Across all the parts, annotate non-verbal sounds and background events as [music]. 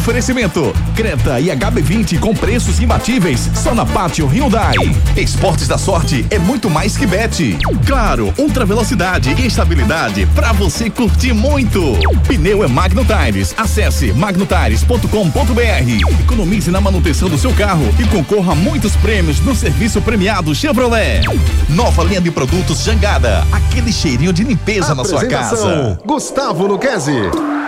Oferecimento: Creta e HB20 com preços imbatíveis só na Pátio Hyundai. Esportes da Sorte é muito mais que bet. Claro, ultra velocidade e estabilidade para você curtir muito. Pneu é Magno Tires. Acesse magnotires.com.br. Economize na manutenção do seu carro e concorra a muitos prêmios no serviço premiado Chevrolet. Nova linha de produtos Jangada. Aquele cheirinho de limpeza na sua casa. Gustavo Luquezzi.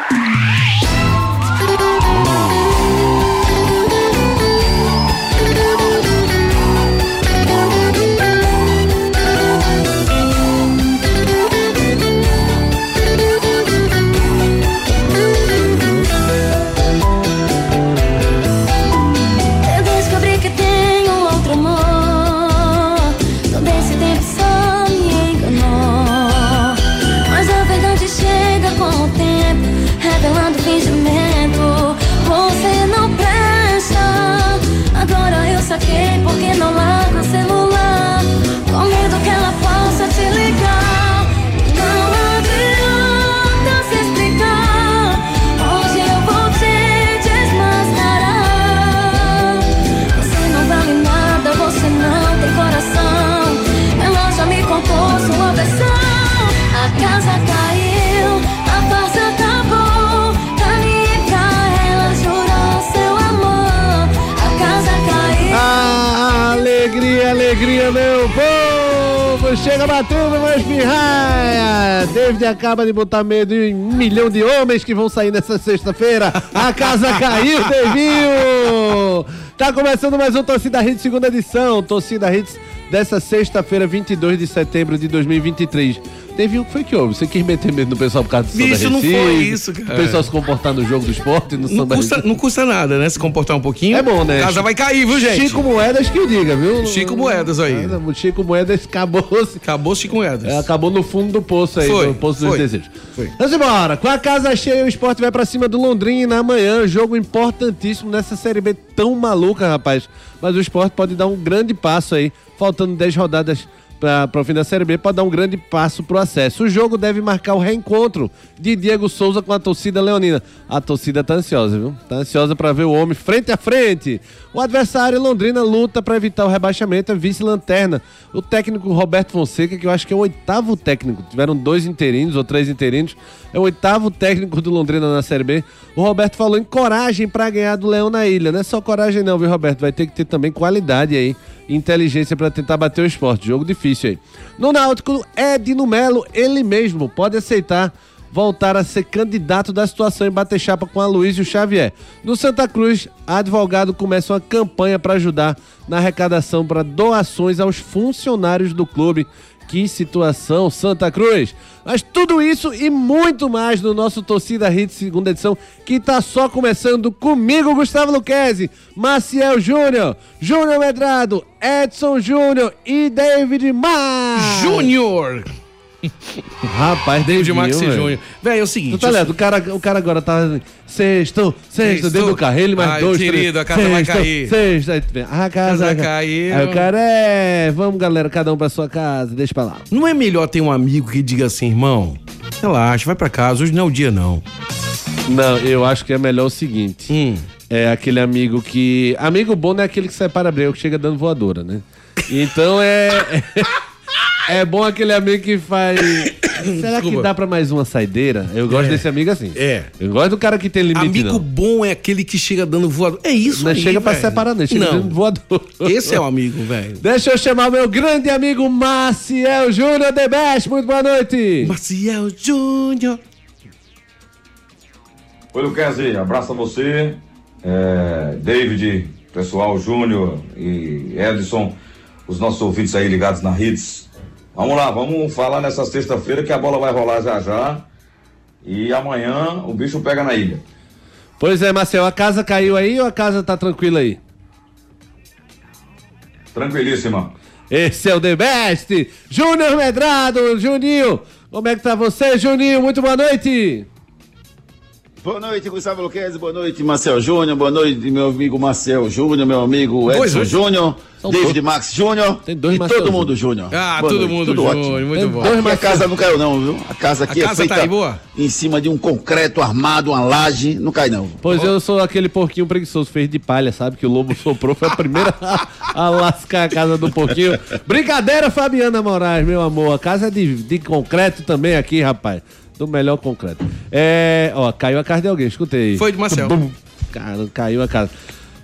Chega batendo mais pirraia! David acaba de botar medo em um milhão de homens que vão sair nessa sexta-feira. A casa caiu, [laughs] Davinho! Tá começando mais um Torcida Hits, segunda edição. Torcida Hits dessa sexta-feira, 22 de setembro de 2023. Teve o que foi que houve? Você quis meter medo no pessoal por causa do Bicho, Samba não Recife? foi isso, cara. O pessoal se comportar no jogo do esporte, no Não Samba custa, Recife? não custa nada, né? Se comportar um pouquinho. É bom, né? A casa vai cair, viu, gente? Chico Moedas que o diga, viu? Chico Moedas aí. Chico Moedas acabou, [laughs] Acabou Chico Moedas. é, acabou no fundo do poço aí, Foi, no poço dos foi, desejos. foi. Vamos embora. Com a casa cheia, o esporte vai pra cima do Londrina amanhã. Jogo importantíssimo nessa Série B tão maluca, rapaz. Mas o esporte pode dar um grande passo aí, faltando 10 rodadas para o fim da Série B, pode dar um grande passo pro acesso. O jogo deve marcar o reencontro de Diego Souza com a torcida leonina. A torcida tá ansiosa, viu? Tá ansiosa para ver o homem frente a frente. O adversário Londrina luta para evitar o rebaixamento, é vice-lanterna. O técnico Roberto Fonseca, que eu acho que é o oitavo técnico, tiveram dois interinos ou três interinos, é o oitavo técnico do Londrina na Série B. O Roberto falou em coragem para ganhar do Leão na ilha. Não é só coragem não, viu, Roberto? Vai ter que ter também qualidade aí, inteligência para tentar bater o esporte. Jogo difícil aí. No Náutico, Edno Melo, ele mesmo, pode aceitar voltar a ser candidato da situação e bater chapa com a Luísio Xavier. No Santa Cruz, advogado começa uma campanha para ajudar na arrecadação para doações aos funcionários do clube. Que situação, Santa Cruz! Mas tudo isso e muito mais no nosso Torcida Hits segunda edição, que tá só começando comigo, Gustavo Luquezzi, Maciel Júnior, Júnior Medrado, Edson Júnior e David Mar. Júnior! Rapaz, David Max. Júnior. Velho, é o seguinte. Tá eu- ligado? O cara, o cara agora tá sexto, sexto, dentro do carro, ele mais Ai, dois, querido, três, a casa vai sexto, cair. Sexto, vem, a casa, Casa ca- caiu. Aí o cara é, vamos galera, cada um pra sua casa, deixa pra lá. Não é melhor ter um amigo que diga assim, irmão, relaxa, vai pra casa, hoje não é o dia não. Não, eu acho que é melhor o seguinte, Hum. é aquele amigo que, amigo bom não é aquele que separa breu, que chega dando voadora, né? Então é... É bom aquele amigo que faz. [coughs] Será que Desculpa. dá pra mais uma saideira? Eu gosto É. desse amigo assim. É. Eu gosto do cara que tem limite, Amigo não. bom é aquele que chega dando voador. É isso Não aí, chega pra separar, não. Chega Não. dando voador. Esse é o amigo, velho. Deixa eu chamar o meu grande amigo Maciel Júnior The Best. Muito boa noite. Maciel Júnior. Oi, Luquezzi, abraço a você, é, David, pessoal, Júnior e Edson, os nossos ouvintes aí ligados na Hits. Vamos lá, vamos falar nessa sexta-feira que a bola vai rolar já já. E amanhã o bicho pega na ilha. Pois é, Marcel, a casa caiu aí ou a casa tá tranquila aí? Tranquilíssima. Esse é o The Best. Júnior Medrado, Juninho. Como é que tá você, Juninho? Muito boa noite. Boa noite, Gustavo Luquezzi. Boa noite, Marcel Júnior. Boa noite, meu amigo Marcel Júnior, meu amigo Edson? Júnior, São David todos. Max Júnior Tem dois e todo mundo Júnior. Ah, Boa todo noite, mundo tudo ótimo. Júnior, muito Tem bom. dois Aqui a casa não caiu não, viu? A casa aqui A é casa feita tá aí, boa? em cima de um concreto armado, uma laje, não cai não. Pois eu sou aquele porquinho preguiçoso, fez de palha, sabe? Que o lobo soprou, foi a primeira [laughs] a, lascar a casa do porquinho. Brincadeira, Fabiana Moraes, meu amor. A casa é de, de concreto também aqui, rapaz. Do melhor concreto. É. Ó, caiu a casa de alguém, escutei. Foi de Marcel. Cara, caiu a casa.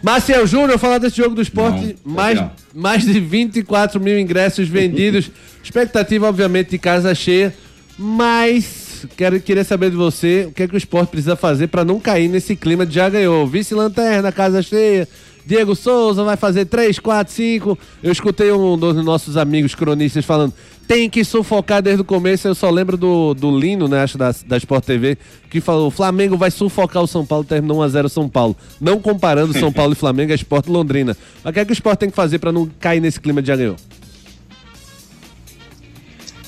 Marcel Júnior, falar desse jogo do esporte, Não, mais, mais de 24 mil ingressos vendidos. [laughs] Expectativa, obviamente, de casa cheia. Mas quero, queria saber de você o que, é que o esporte precisa fazer para não cair nesse clima de já ganhou. Vice-lanterna, casa cheia. Diego Souza vai fazer 3, 4, 5. Eu escutei um dos nossos amigos cronistas falando tem que sufocar desde o começo. Eu só lembro do, do Lino, né, acho, da, da Sport TV, que falou: o Flamengo vai sufocar o São Paulo, terminou 1x0 São Paulo. Não comparando São Paulo e Flamengo, é Sport Londrina. Mas o que é que o Sport tem que fazer para não cair nesse clima de já ganhou?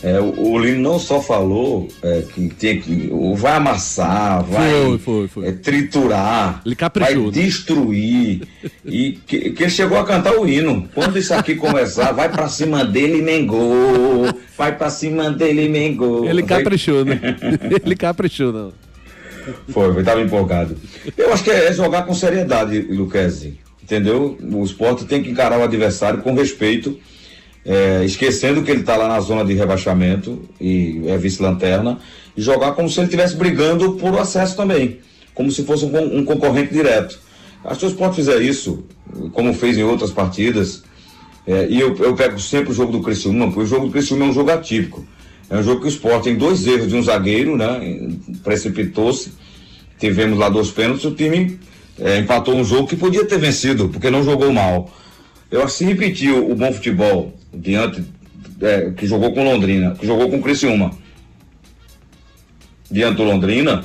É, o, o Lino não só falou é, que tem que. Vai amassar, vai Foi, foi, foi. é, triturar, Ele vai né? destruir. e que, que ele chegou a cantar o hino. Quando isso aqui começar, vai pra cima dele, Mengô. Vai pra cima dele, Mengô. Ele caprichou, né? [laughs] Ele caprichou, não. Foi, eu estava empolgado. Eu acho que é jogar com seriedade, Luquezzi. Entendeu? O esporte tem que encarar o adversário com respeito, é, esquecendo que ele está lá na zona de rebaixamento e é vice-lanterna, e jogar como se ele estivesse brigando por acesso também, como se fosse um, um concorrente direto. Acho que o esporte fizer isso, como fez em outras partidas, é, e eu, eu pego sempre o jogo do Criciúma, porque o jogo do Criciúma é um jogo atípico. É um jogo que o Sport tem dois erros de um zagueiro, né? Precipitou-se. Tivemos lá dois pênaltis, o time é, empatou um jogo que podia ter vencido, porque não jogou mal. Eu acho que se repetiu o bom futebol diante é, que jogou com Londrina, que jogou com Criciúma, diante do Londrina,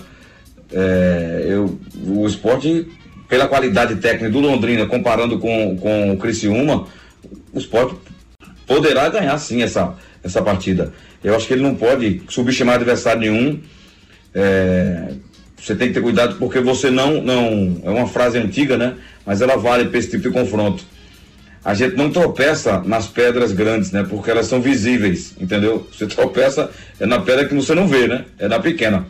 é, eu, o esporte, pela qualidade técnica do Londrina, comparando com, com o Criciúma, o esporte poderá ganhar sim essa, essa partida. Eu acho que ele não pode subestimar adversário nenhum. É, você tem que ter cuidado porque você não, não. É uma frase antiga, né? Mas ela vale para esse tipo de confronto. A gente não tropeça nas pedras grandes, né? Porque elas são visíveis, entendeu? Você [laughs] tropeça é na pedra que você não vê, né? É na pequena.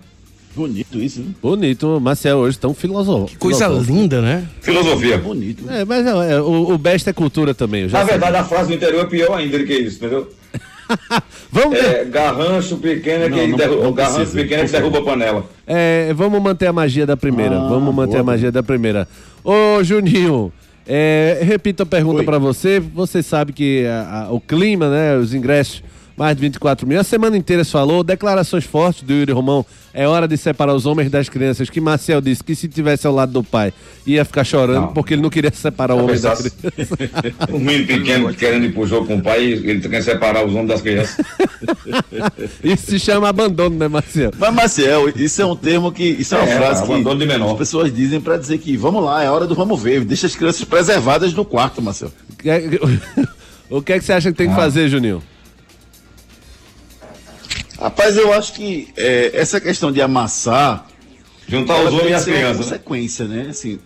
Bonito isso, viu? Bonito, Marcel hoje tão filosófico. Coisa filosófico. linda, né? Filosofia. Bonito. É, mas é, o, o best é cultura também. Na sei. verdade, a frase do interior é pior ainda do que isso, entendeu? [laughs] Vamos, É, garrancho pequeno é Não, que não- derruba, não garrancho pequeno é que derruba a panela. é, vamos manter a magia da primeira. Ah, vamos manter boa, a magia da primeira. Ô, Juninho, é, repito a pergunta pra você. Você sabe que a- a- o clima, né? Os ingressos, mais de 24 mil. A semana inteira se falou, declarações fortes do Yuri Romão. É hora de separar os homens das crianças. Que Marcel disse que se tivesse ao lado do pai, ia ficar chorando Não. porque ele não queria separar o homem das crianças. [laughs] Um menino pequeno querendo ir pro jogo com o pai, ele quer separar os homens das crianças. [laughs] Isso se chama abandono, né, Marcel? Mas, Marcel, isso é um termo que. Isso é uma É, frase abandono de que menor. as pessoas dizem pra dizer que vamos lá, é hora do vamos ver. Deixa as crianças preservadas no quarto, Marcel. O que é que você acha que tem que fazer, Juninho? Rapaz, eu acho que é, essa questão de amassar. Juntar os homens e as crianças. né? consequência, né? Assim.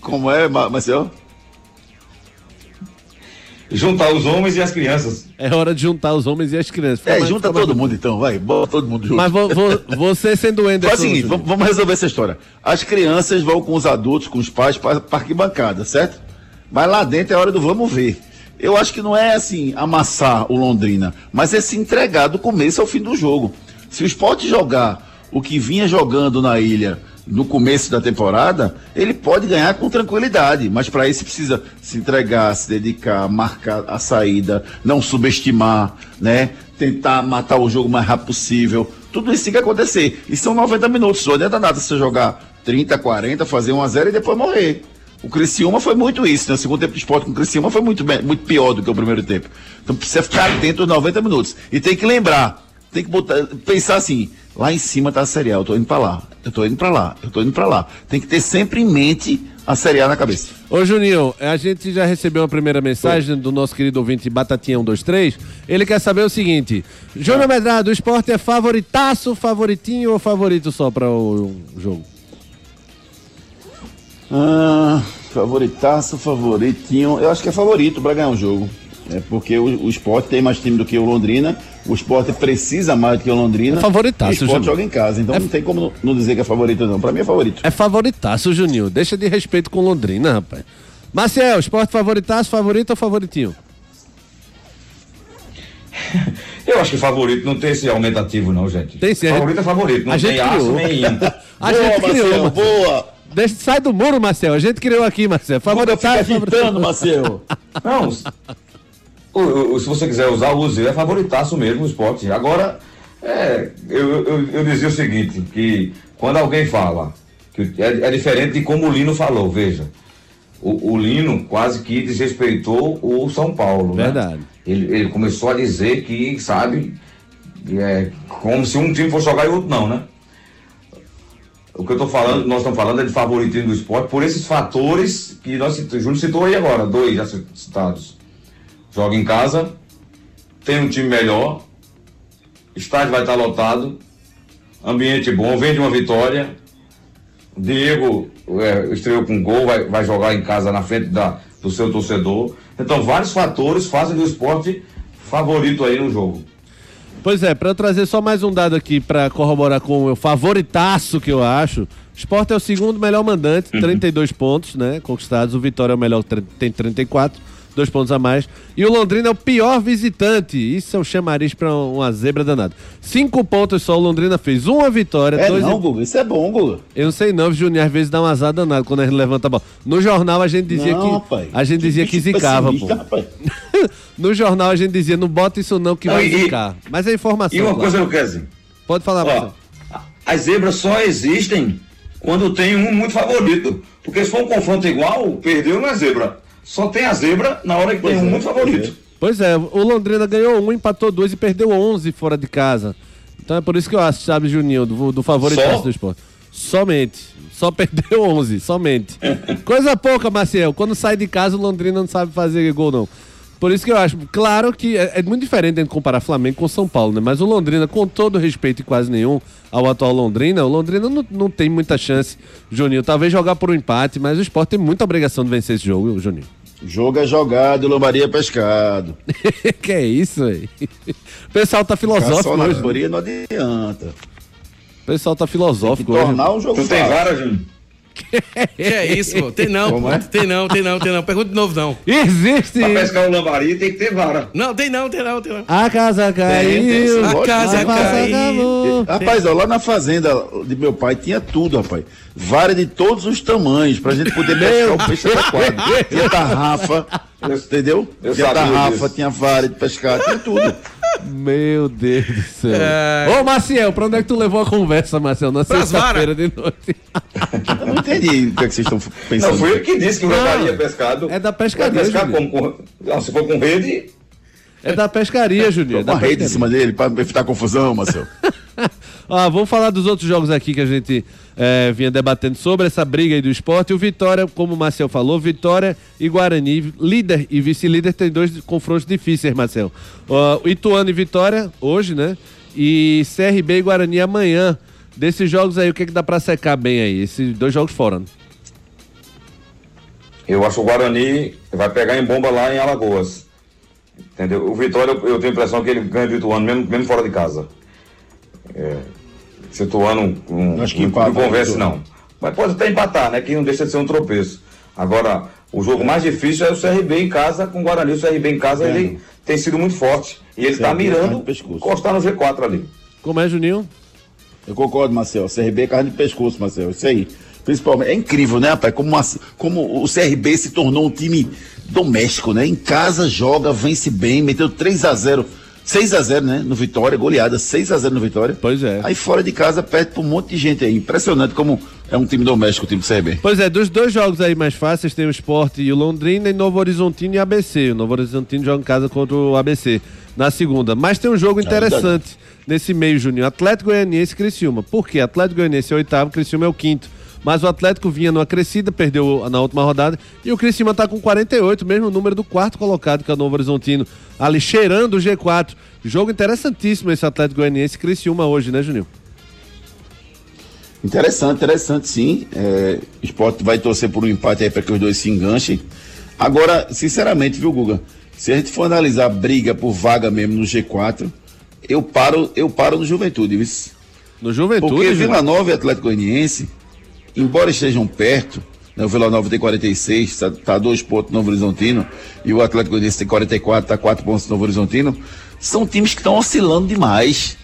Como é, Ma- Marcel? Juntar os homens e as crianças. É hora de juntar os homens e as crianças. Fica É, mais- junta todo mundo então, vai. Bota todo mundo junto. Mas vo- vo- você sendo o Anderson. Faz o seguinte, vamos, vamos resolver essa história. As crianças vão com os adultos, com os pais, para a arquibancada, certo? Mas lá dentro é hora do vamos ver. Eu acho que não é assim, amassar o Londrina, mas é se entregar do começo ao fim do jogo. Se o esporte jogar o que vinha jogando na ilha no começo da temporada, ele pode ganhar com tranquilidade, mas para isso precisa se entregar, se dedicar, marcar a saída, não subestimar, né? Tentar matar o jogo o mais rápido possível. Tudo isso tem que acontecer. E são 90 minutos, não adianta nada você jogar 30, 40, fazer 1 a 0 e depois morrer. O Criciúma foi muito isso, né? O segundo tempo de esporte com o Criciúma foi muito, muito pior do que o primeiro tempo. Então precisa ficar atento aos 90 minutos. E tem que lembrar, tem que botar, pensar assim, Lá em cima tá a Série A, eu tô indo pra lá, eu tô indo pra lá, eu tô indo pra lá. Tem que ter sempre em mente a Série A na cabeça. Ô Juninho, a gente já recebeu uma primeira mensagem do nosso querido ouvinte Batatinha 123. Ele quer saber o seguinte: Júnior Medrado, o esporte é favoritaço, favoritinho ou favorito só para o jogo? Ah, favoritaço, favoritinho. Eu acho que é favorito pra ganhar o jogo. É porque o, o esporte tem mais time do que o Londrina. O esporte precisa mais do que o Londrina. É favoritaço, o esporte joga em casa. Então não tem como não- dizer que é favorito, não. Pra mim é favorito. É favoritaço, Juninho. Deixa de respeito com Londrina, rapaz. Marcel, esporte favoritaço, favorito ou favoritinho? [laughs] Eu acho que favorito não tem esse aumentativo, não, gente. Tem sim, Favorito gente- é favorito, não a tem gente aço criou. nem. [laughs] A gente criou, Marcelo, Marcel. boa! Deixa, sai do muro, Marcel. A gente criou aqui, Marcel. Fica favorito. agitando, Marcelo. Não, o- o- se você quiser usar, use. É favoritaço mesmo o esporte. Agora, é, eu, eu, eu dizia o seguinte, que quando alguém fala, que é, é diferente de como o Lino falou, veja. O, o Lino quase que desrespeitou o São Paulo. né? Verdade. Ele, ele começou a dizer que, sabe, é como se um time fosse jogar e o outro não, né? O que eu tô falando, nós estamos falando é de favoritismo do esporte por esses fatores que nós o citou aí agora, dois já citados. Joga em casa, tem um time melhor, estádio vai estar lotado, ambiente bom, vem de uma vitória. Diego é, estreou com gol, vai, vai jogar em casa na frente da, do seu torcedor. Então, vários fatores fazem do esporte favorito aí no jogo. Pois é, para eu trazer só mais um dado aqui para corroborar com o meu favoritaço que eu acho. O Sport é o segundo melhor mandante, Uhum. 32 pontos, né? Conquistados. O Vitória é o melhor, tem 34, dois pontos a mais. E o Londrina é o pior visitante. Isso é um chamariz para uma zebra danada. Cinco pontos só o Londrina fez. Uma vitória, É dois. não, Guga. Isso é bom, Guga. Eu não sei não, Juninho, às vezes dá um azar danado quando a gente levanta a bola. No jornal a gente dizia não, que. rapaz. A gente dizia que zicava, pô. [laughs] no jornal a gente dizia, não bota isso não que Não, vai e- zicar. Mas é informação. E uma claro. coisa, eu quero dizer. Pode falar, Ó, as zebras só existem quando tem um muito favorito. Porque se for um confronto igual, perdeu não é zebra. Só tem a zebra na hora que Pois tem um é, muito favorito. Pois é, o Londrina ganhou um, empatou dois e perdeu 11 fora de casa. Então é por isso que eu acho, sabe, Juninho, do, do favoritaço Só? do esporte. Somente. Só [laughs] perdeu 11, somente. Coisa pouca, Marcel. Quando sai de casa, o Londrina não sabe fazer gol, não. Por isso que eu acho, claro que é, é muito diferente gente comparar Flamengo com São Paulo, né? Mas o Londrina, com todo respeito e quase nenhum ao atual Londrina, o Londrina não, não tem muita chance, Juninho. Talvez jogar por um empate, mas o esporte tem muita obrigação de vencer esse jogo, Juninho. Jogo é jogado, lambaria é pescado. [laughs] que é isso, aí? O pessoal tá Ficar filosófico só na hoje. né? não adianta. O pessoal tá filosófico hoje. Tornar um jogo Tu tem vara, Júnior? [laughs] Que é isso, pô? Tem não, é? Tem não, tem não, tem não. Pergunta de novo, não. Existe! Pra pescar um lambari tem que ter vara. Não, tem não, tem não, tem não. A casa caiu. A casa a casa caiu. Rapaz, ó, lá na fazenda de meu pai tinha tudo, rapaz. Vara de todos os tamanhos, pra gente poder pescar o peixe adequado. Tinha tarrafa, entendeu? eu tinha tarrafa, disso. tinha vara de pescar, tinha tudo. Meu Deus do céu. É. Ô, Maciel, pra onde é que tu levou a conversa, Marcel? Na sexta-feira de noite. Eu não entendi o que, é que vocês estão pensando. Não, foi ele que disse que o lambari é pescado. é da pescaria, Vai pescar como? Com... Não, se for com rede, É da pescaria, Juninho. É Uma rede em cima dele pra evitar confusão, Marcelo. [laughs] [laughs] Vamos falar dos outros jogos aqui que a gente eh, vinha debatendo sobre essa briga aí do esporte. O Vitória, como o Marcel falou, Vitória e Guarani, líder e vice-líder, tem dois confrontos difíceis, Marcel. Ituano e Vitória, hoje, né? E CRB e Guarani amanhã. Desses jogos aí, o que, que dá pra secar bem aí? Esses dois jogos fora. né? eu acho que o Guarani vai pegar em bomba lá em Alagoas. Entendeu? O Vitória, eu eu tenho a impressão que ele ganha do Ituano, mesmo, mesmo fora de casa. É, se o um, Acho que não, empata, não convence, né, não. Mas pode até empatar, né? Que não deixa de ser um tropeço. Agora, o jogo mais difícil é o CRB em casa com o Guarani. O CRB em casa, É. ele tem sido muito forte. E ele está mirando encostar no G4 ali. Como é, Juninho? Eu concordo, Marcelo. CRB é carne de pescoço, Marcelo. Isso aí. Principalmente. É incrível, né, rapaz? Como, a- como o CRB se tornou um time doméstico, né? Em casa joga, vence bem, meteu 3 a 0 6 a 0 né? No Vitória, goleada, 6 a 0 no Vitória. Pois é. Aí fora de casa perde pra um monte de gente aí. Impressionante como é um time doméstico o time do CRB. Pois é, dos dois jogos aí mais fáceis, tem o Sport e o Londrina, e Novo Horizontino e ABC. O Novo Horizontino joga em casa contra o ABC na segunda. Mas tem um jogo interessante nesse meio, Juninho. Atlético Goianiense e Criciúma. Por quê? Atlético Goianiense é o oitavo, Criciúma é o quinto. Mas o Atlético vinha numa crescida, perdeu na última rodada. E o Criciúma tá com 48, mesmo número do quarto colocado, que é o Novo Horizontino. Ali cheirando o G4. Jogo interessantíssimo esse Atlético Goianiense Criciúma hoje, né, Juninho? Interessante, interessante sim. É, o esporte vai torcer por um empate aí para que os dois se enganchem. Agora, sinceramente, viu, Guga? Se a gente for analisar a briga por vaga mesmo no G4, eu paro, eu paro no Juventude, viu? No Juventude. Porque. Vila Nova e Atlético Goianiense, embora estejam perto, né, o Vila Nova tem 46, está tá a dois pontos no Novo Horizontino, e o Atlético Goianiense tem 44, está quatro pontos no Novo Horizontino, são times que estão oscilando demais.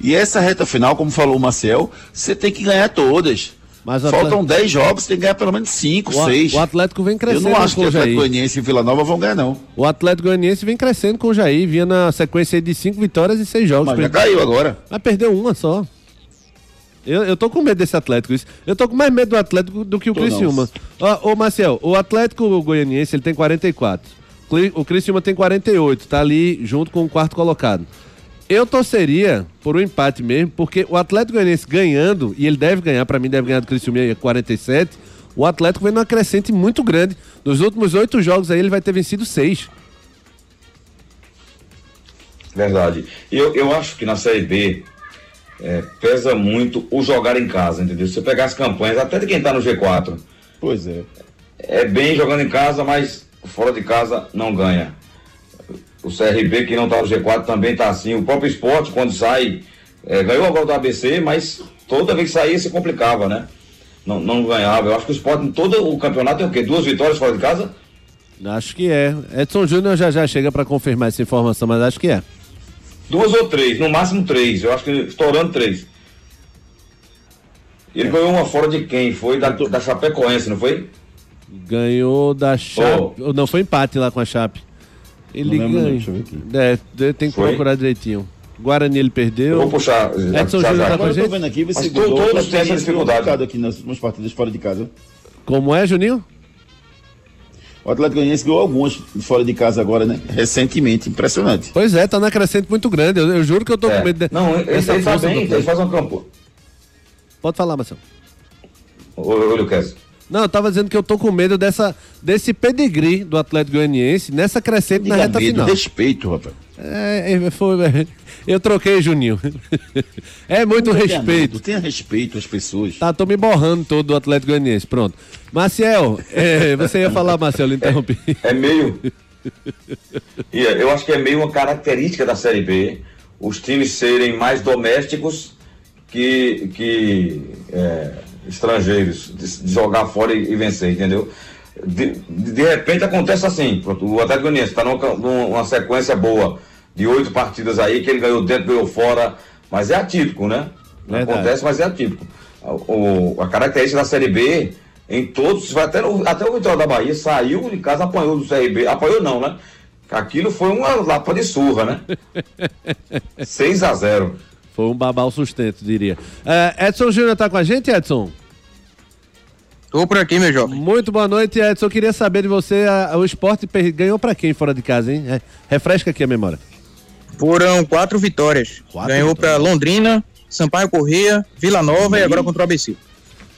E essa reta final, como falou o Marcel, você tem que ganhar todas. Mas Faltam Atlético- 10 jogos, você tem que ganhar pelo menos 5, O, 6. o Atlético vem Eu crescendo não acho com que o Atlético. Goianiense e Vila Nova vão ganhar, não. O Atlético Goianiense vem crescendo com o Jair, vinha na sequência de cinco vitórias e seis jogos. Mas já Perdeu- caiu agora. Mas perdeu uma só. Eu, eu tô com medo desse Atlético. Isso. Eu tô com mais medo do Atlético do que o Tô Criciúma. Ó, ô, Marcel, o Atlético Goianiense ele tem 44. Cli- O Criciúma tem 48. Tá ali junto com o quarto colocado. Eu torceria por um empate mesmo, porque o Atlético Goianiense ganhando, e ele deve ganhar, pra mim deve ganhar do Criciúma é 47, o Atlético vem numa crescente muito grande. Nos últimos oito jogos aí ele vai ter vencido seis. Verdade. Eu, eu acho que na Série B é, pesa muito o jogar em casa, entendeu? Se você pegar as campanhas, até de quem tá no G4, Pois é. é bem jogando em casa, mas fora de casa não ganha. O CRB, que não tá no G4, também tá assim. O próprio esporte, quando sai, é, ganhou agora do ABC, mas toda vez que saía se complicava, né? Não, não ganhava. Eu acho que o esporte, em todo o campeonato, tem o quê? Duas vitórias fora de casa? Acho que é. Edson Júnior já já chega pra confirmar essa informação, mas acho que é. Duas ou três, no máximo três. Eu acho que estourando três. Ele ganhou uma fora de quem? Foi da, da Chapecoense, não foi? Ganhou da Chape. Não, foi empate lá com a Chape. Ele Não ganhou. deixa eu ver aqui. É, tem que Foi? procurar direitinho. Guarani ele Eu perdeu. vou puxar. Edson já, Júnior já. tá Agora eu tô vendo aqui, você Mas todos o Atlético têm essa dificuldade. aqui nas últimas partidas fora de casa. Como é, Juninho? O Atlético Goianiense ganhou algumas fora de casa agora, né? Recentemente, impressionante. Pois é, tá na crescente muito grande. Eu, eu juro que eu tô É. com medo de, Não, ele, ele tá bem, ele faz um campo. Pode falar, Marcelo. Olha o Lucas. Não, eu tava dizendo que eu tô com medo dessa, desse pedigree do Atlético Goianiense nessa crescente na reta medo, final. respeito, rapaz. É, é, foi, eu troquei, Juninho. [laughs] É muito tenha respeito. medo, Tenha respeito às pessoas. Tá, tô me borrando todo do Atlético Goianiense. Pronto. Maciel, é, você ia falar, Marcelo, eu interrompi. É meio. É, eu acho que é meio uma característica da Série B os times serem mais domésticos que, que é, estrangeiros, de, de jogar fora e, e vencer, entendeu? De, de repente acontece assim, pronto, o Atlético Goianiense está numa, numa sequência boa de oito partidas aí, que ele ganhou dentro, ganhou fora, mas é atípico, né? Verdade. Acontece, mas é atípico. O, a característica da Série B, em todos, vai até, até o Vitória da Bahia saiu de casa, apanhou do CRB. Apanhou não, né? Aquilo foi uma lapa de surra, né? [laughs] 6 a 0 Foi um babau sustento, diria. É, Edson Júnior tá com a gente, Edson? Tô por aqui, meu jovem. Muito boa noite, Edson. Eu queria saber de você, a- o esporte ganhou pra quem fora de casa, hein? É, refresca aqui a memória. Foram quatro vitórias. Quatro Ganhou pra Londrina, Sampaio Corrêa, Vila Nova e agora contra o ABC.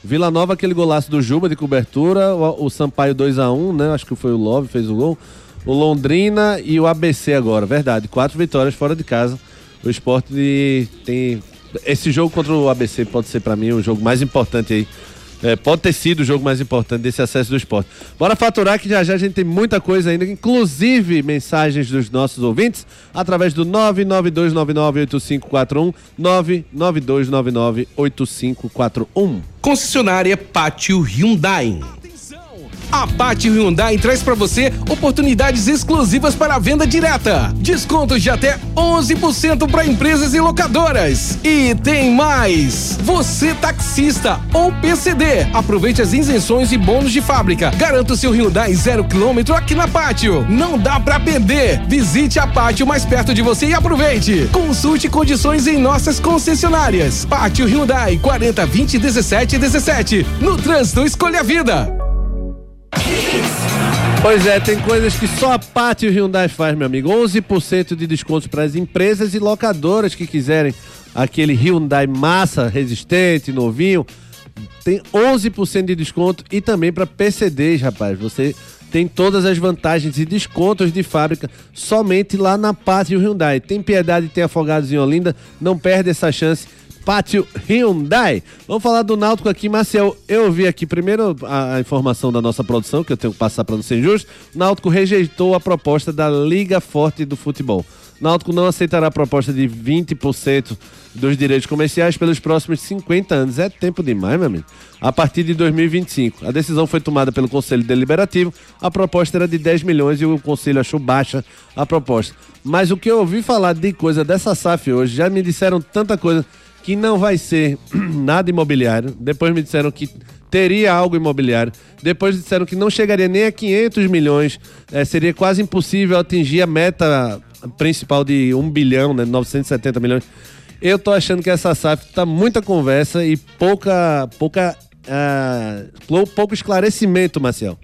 Vila Nova, aquele golaço do Juba de cobertura, o, o Sampaio 2x1, né? Acho que foi o Love, fez o gol. O Londrina e o ABC agora, verdade. Quatro vitórias fora de casa. O esporte tem. Esse jogo contra o ABC pode ser pra mim o jogo mais importante aí. É, pode ter sido o jogo mais importante desse acesso do esporte. Bora faturar que já já a gente tem muita coisa ainda, inclusive mensagens dos nossos ouvintes, através do 992998541, 992998541. Concessionária Pátio Hyundai. A Pátio Hyundai traz para você oportunidades exclusivas para a venda direta. Descontos de até 11% para empresas e locadoras. E tem mais! Você taxista ou PCD, aproveite as isenções e bônus de fábrica. Garanta o seu Hyundai zero quilômetro aqui na Pátio. Não dá para perder. Visite a Pátio mais perto de você e aproveite. Consulte condições em nossas concessionárias. Pátio Hyundai 40 20 17 17. No trânsito escolha a vida. Pois é, tem coisas que só a Pátio Hyundai faz, meu amigo. 11% de descontos para as empresas e locadoras que quiserem aquele Hyundai massa, resistente, novinho, tem 11% de desconto e também para PCDs, rapaz. Você tem todas as vantagens e descontos de fábrica somente lá na Pátio Hyundai. Tem Piedade, tem Afogados em Olinda, não perde essa chance. Pátio Hyundai. Vamos falar do Náutico aqui, Marcel. Eu vi aqui primeiro a, informação da nossa produção, que eu tenho que passar para não ser injusto. Náutico rejeitou a proposta da Liga Forte do Futebol. Náutico não aceitará a proposta de 20% dos direitos comerciais pelos próximos 50 anos. É tempo demais, meu amigo. A partir de 2025. A decisão foi tomada pelo Conselho Deliberativo. A proposta era de 10 milhões e o Conselho achou baixa a proposta. Mas o que eu ouvi falar de coisa dessa SAF hoje, já me disseram tanta coisa que não vai ser [clears throat] nada imobiliário. Depois me disseram que teria algo imobiliário. Depois disseram que não chegaria nem a 500 milhões. É, seria quase impossível atingir a meta principal de 1 bilhão, né, 970 milhões. Eu tô achando que essa SAF tá muita conversa e pouca pouca uh, pouco esclarecimento, Marcel.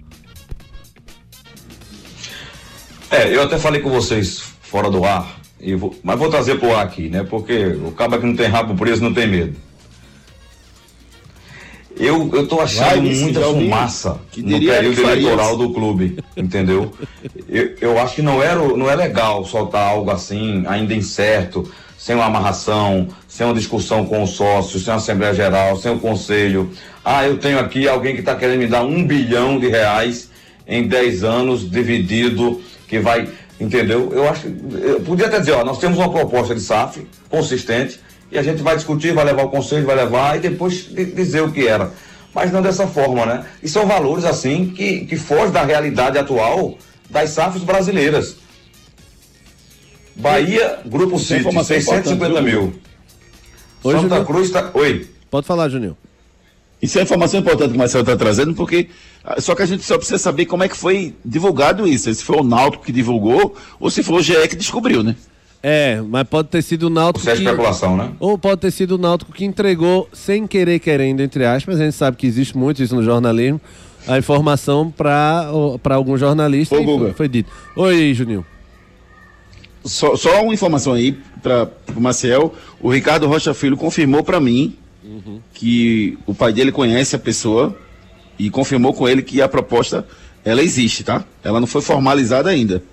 É, eu até falei com vocês fora do ar, vou, mas vou trazer pro ar aqui, né? Porque o cabo que não tem rabo preso não tem medo. Eu, eu tô achando Vai, muita fumaça no período eleitoral do clube, entendeu? eu, eu acho que não, era, o- não é legal soltar algo assim, ainda incerto, sem uma amarração, sem uma discussão com os sócios, sem uma Assembleia Geral, sem o Conselho. Ah, eu tenho aqui alguém que está querendo me dar um bilhão de reais em 10 anos, dividido, que vai. Entendeu? Eu acho. Eu podia até dizer, ó, nós temos uma proposta de SAF consistente e a gente vai discutir, vai levar o conselho, vai levar e depois di- dizer o que era. Mas não dessa forma, né? E são valores assim que, que fogem da realidade atual das SAFs brasileiras. Bahia, Grupo City, informação 650 importante, mil. Oi, Santa Juninho. Cruz está. Oi. Pode falar, Juninho. Isso é informação importante que o Marcelo está trazendo, porque ah, só que a gente só precisa saber como é que foi divulgado isso. Se foi o Náutico que divulgou ou se foi o GE que descobriu, né? É, mas pode ter sido o Náutico Isso é que... especulação, né? Ou pode ter sido o Náutico que entregou, sem querer querendo, entre aspas, a gente sabe que existe muito isso no jornalismo, a informação para algum jornalista. Ô, foi, foi dito. Oi, Juninho. Só, só uma informação aí para o Maciel. O Ricardo Rocha Filho confirmou para mim que o pai dele conhece a pessoa e confirmou com ele que a proposta ela existe, tá? Ela não foi formalizada ainda,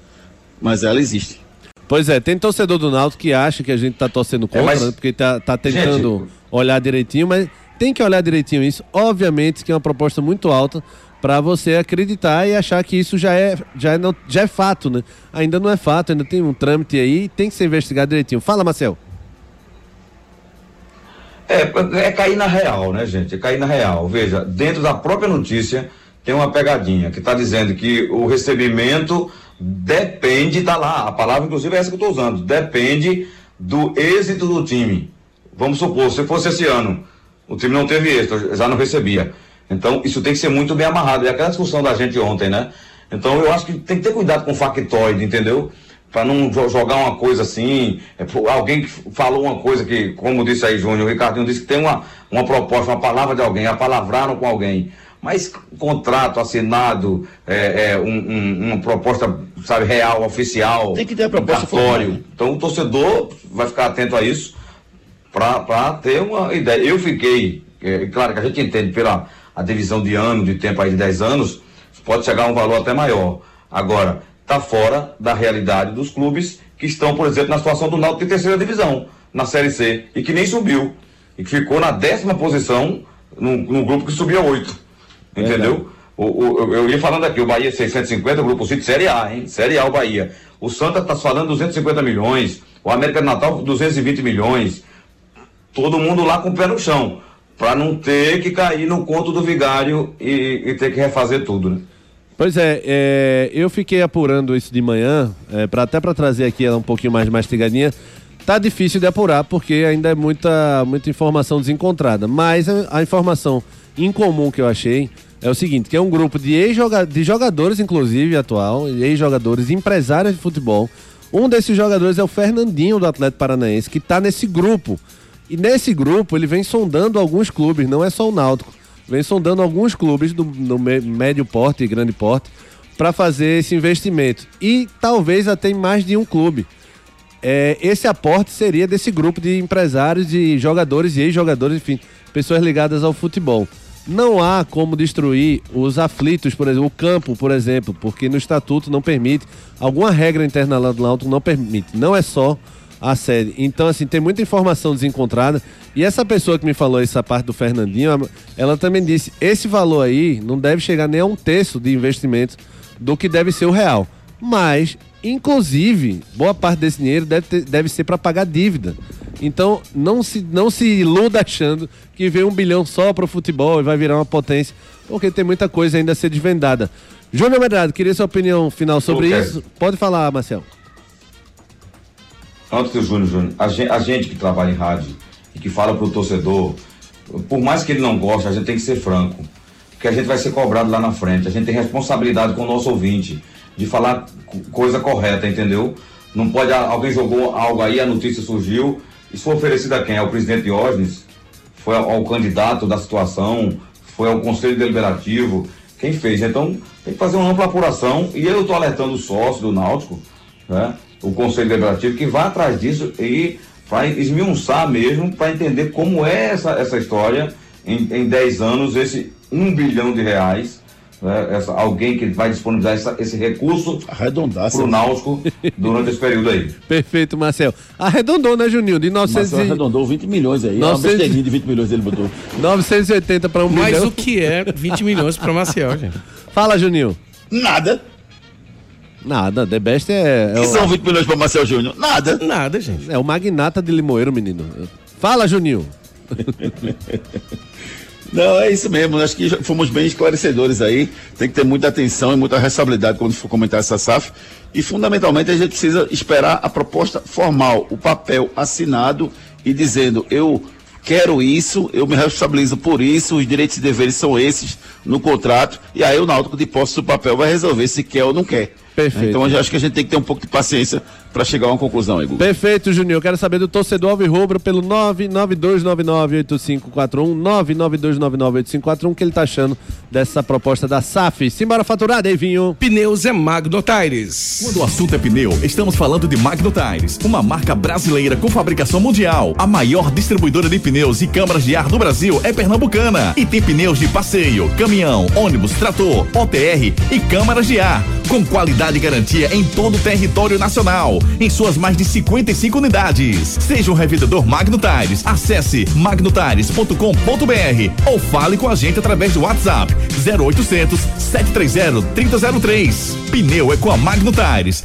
mas ela existe. Pois é, tem torcedor do Náutico que acha que a gente tá torcendo contra, mas- né, porque tá, tá tentando Gente- olhar direitinho, mas tem que olhar direitinho isso. Obviamente que é uma proposta muito alta para você acreditar e achar que isso já é, já, é não, já é fato, né? Ainda não é fato, ainda tem um trâmite aí, tem que ser investigado direitinho. Fala, Marcel. É, é cair na real, né, gente? É cair na real. Veja, dentro da própria notícia tem uma pegadinha que está dizendo que o recebimento depende, tá lá, a palavra inclusive é essa que eu estou usando, depende do êxito do time. Vamos supor, se fosse esse ano, o time não teve êxito, já não recebia. Então, isso tem que ser muito bem amarrado. E aquela discussão da gente ontem, né? Então, eu acho que tem que ter cuidado com o factoide, entendeu? Para não jo- jogar uma coisa assim. é, alguém que falou uma coisa que, como disse aí, Júnior, o Ricardinho disse que tem uma, uma proposta, uma palavra de alguém, apalavraram com alguém. Mas contrato assinado, é, é, um- um- uma proposta, sabe, real, oficial. Tem que ter a proposta cartório. formal? Então, o torcedor vai ficar atento a isso para ter uma ideia. Eu fiquei, é, claro que a gente entende pela a divisão de ano, de tempo aí de 10 anos, pode chegar a um valor até maior. Agora, está fora da realidade dos clubes que estão, por exemplo, na situação do Náutico de terceira divisão, na Série C, e que nem subiu. E que ficou na décima posição num, num grupo que subiu a oito. Entendeu? O, o- eu- ia falando aqui, o Bahia 650, o Grupo City, Série A, hein? Série A o Bahia. O Santa está falando 250 milhões, o América de Natal 220 milhões. Todo mundo lá com o pé no chão, para não ter que cair no conto do vigário e, e ter que refazer tudo, né? Pois é, é, eu fiquei apurando isso de manhã, é, até para trazer aqui ela um pouquinho mais mastigadinha. Tá difícil de apurar porque ainda é muita, muita informação desencontrada. Mas a, informação incomum que eu achei é o seguinte, que é um grupo de, ex de jogadores, inclusive, atual, ex-jogadores, empresários de futebol. Um desses jogadores é o Fernandinho do Atlético Paranaense, que tá nesse grupo. E nesse grupo ele vem sondando alguns clubes, não é só o Náutico. Vem sondando alguns clubes do, me- médio porte e grande porte para fazer esse investimento. E talvez até em mais de um clube. é, esse aporte seria desse grupo de empresários, de jogadores e ex-jogadores, enfim, pessoas ligadas ao futebol. Não há como destruir os aflitos, por exemplo, o campo, por exemplo, porque no estatuto não permite, alguma regra interna lá do Náutico não permite. Não é só a sede. Então, assim, tem muita informação desencontrada. E essa pessoa que me falou essa parte do Fernandinho, ela também disse: esse valor aí não deve chegar nem a um terço de investimento do que deve ser o real. Mas, inclusive, boa parte desse dinheiro deve, ter- deve ser para pagar dívida. Então, não se, não se iluda achando que vem um bilhão só para o futebol e vai virar uma potência, porque tem muita coisa ainda a ser desvendada. Júnior Medrado, queria sua opinião final sobre Ok. isso. Pode falar, Marcel. Antes do Júnior, Júnior, a gente, a gente que trabalha em rádio e que fala pro torcedor, por mais que ele não goste, a gente tem que ser franco. Porque a gente vai ser cobrado lá na frente. A gente tem responsabilidade com o nosso ouvinte de falar co- coisa correta, entendeu? Não pode, ah, alguém jogou algo aí, a notícia surgiu. Isso foi oferecido a quem? Ao presidente Diógenes? Foi ao, ao candidato da situação? Foi ao Conselho Deliberativo? Quem fez? Então, tem que fazer uma ampla apuração. E eu estou alertando o sócio do Náutico, né? O Conselho Deliberativo, que vai atrás disso e vai esmiuçar mesmo para entender como é essa, essa história em, em 10 anos, esse 1 bilhão de reais. né? Essa, alguém que vai disponibilizar essa- esse recurso para o Náutico durante esse período aí. [laughs] Perfeito, Marcel. Arredondou, né, Juninho? De 900 Marcelo e- arredondou 20 milhões aí. É uma 900 de 20 milhões ele botou. [laughs] 980 para um Mas bilhão. o que é 20 milhões pra Maciel, [laughs] gente? Fala, Juninho. Nada. Nada, The Best é, é, que o, são 20 milhões para Marcel Júnior? Nada. Nada, gente. é o magnata de Limoeiro, menino. Fala, Juninho. [laughs] Não, é isso mesmo. Acho que já fomos bem esclarecedores aí. Tem que ter muita atenção e muita responsabilidade quando for comentar essa SAF. E, fundamentalmente, a gente precisa esperar a proposta formal, o papel assinado e dizendo: eu quero isso, eu me responsabilizo por isso, os direitos e deveres são esses no contrato. E aí o Náutico, de posse do papel, vai resolver se quer ou não quer. Perfeito. Então, eu acho que a gente tem que ter um pouco de paciência para chegar a uma conclusão aí, Gugu. Perfeito, Juninho. Eu quero saber do torcedor Alvirrubro pelo 992998541, 992998541, o que ele tá achando dessa proposta da SAF. Simbora faturar, Devinho. Pneus é Magno Tires. Quando o assunto é pneu, estamos falando de Magno Tires, uma marca brasileira com fabricação mundial. A maior distribuidora de pneus e câmaras de ar do Brasil é pernambucana e tem pneus de passeio, caminhão, ônibus, trator, OTR e câmaras de ar, com qualidade e garantia em todo o território nacional, em suas mais de 55 unidades. Seja um revendedor Magno Tires, acesse magnotires.com.br ou fale com a gente através do WhatsApp 0800 730 3003. Pneu é com a Magno Tires.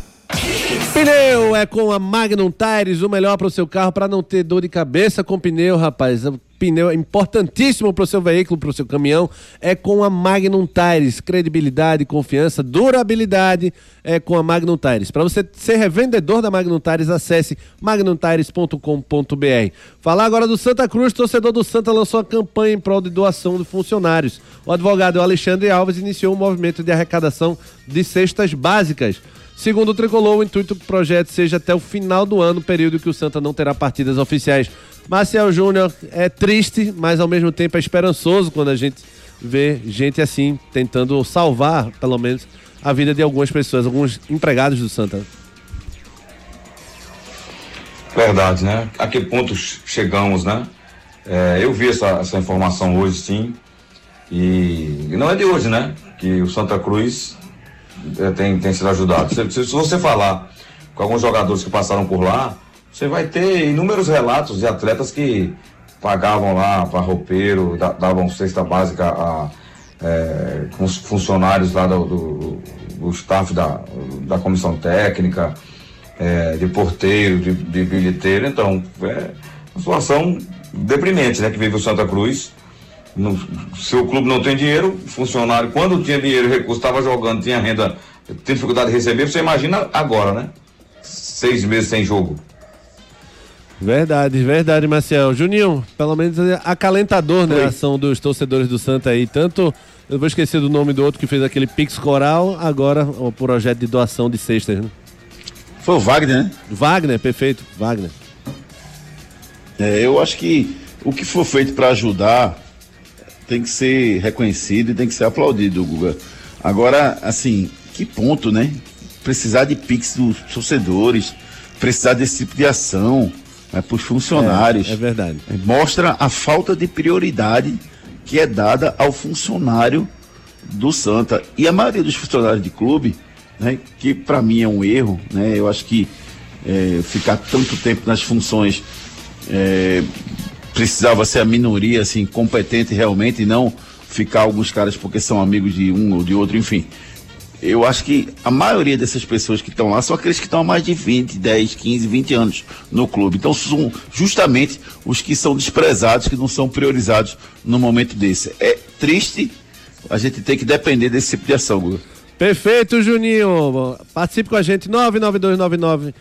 Pneu é com a Magnum Tires, o melhor para o seu carro para não ter dor de cabeça com pneu, rapaz. Pneu é importantíssimo para o seu veículo, para o seu caminhão. É com a Magnum Tires. Credibilidade, confiança, durabilidade é com a Magnum Tires. Para você ser revendedor da Magnum Tires, acesse magnumtires.com.br. Falar agora do Santa Cruz, torcedor do Santa lançou a campanha em prol de doação de funcionários. O advogado Alexandre Alves iniciou um movimento de arrecadação de cestas básicas. Segundo o Tricolor, o intuito do projeto seja até o final do ano, período que o Santa não terá partidas oficiais. Marcel Júnior é triste, mas ao mesmo tempo é esperançoso quando a gente vê gente assim tentando salvar, pelo menos, a vida de algumas pessoas, alguns empregados do Santa. Verdade, né? A que ponto ch- chegamos, né? É, eu vi essa, essa informação hoje, sim. E, não é de hoje, né? Que o Santa Cruz é, tem, tem sido ajudado. Se- se você falar com alguns jogadores que passaram por lá, você vai ter inúmeros relatos de atletas que pagavam lá para roupeiro, da- davam cesta básica a é, com os funcionários lá do, do, do staff da, da comissão técnica, é, de porteiro, de, de bilheteiro. Então, é uma situação deprimente né, que vive o Santa Cruz. No, se o clube não tem dinheiro, funcionário, quando tinha dinheiro recurso, estava jogando, tinha renda, tem dificuldade de receber, você imagina agora, né? Seis meses sem jogo. Verdade, verdade, Marcel. Juninho, pelo menos é acalentador, né? A ação dos torcedores do Santa aí. Tanto, eu vou esquecer do nome do outro que fez aquele Pix Coral, agora o projeto de doação de cestas, né? Foi o Wagner, né? Wagner, perfeito, Wagner. É, eu acho que o que for feito para ajudar tem que ser reconhecido e tem que ser aplaudido, Guga. Agora, assim, que ponto, né? Precisar de pix dos torcedores. precisar desse tipo de ação né, para os funcionários. É, é verdade. Mostra a falta de prioridade que é dada ao funcionário do Santa. E a maioria dos funcionários de clube, né, que para mim é um erro, né, eu acho que é, ficar tanto tempo nas funções é, precisava ser a minoria assim, competente realmente e não ficar alguns caras porque são amigos de um ou de outro, enfim. Eu acho que a maioria dessas pessoas que estão lá são aqueles que estão há mais de 20, 10, 15, 20 anos no clube. Então são justamente os que são desprezados, que não são priorizados no momento desse. É triste a gente ter que depender desse tipo de ação, Guga. Perfeito, Juninho. Participe com a gente, 99299-8541,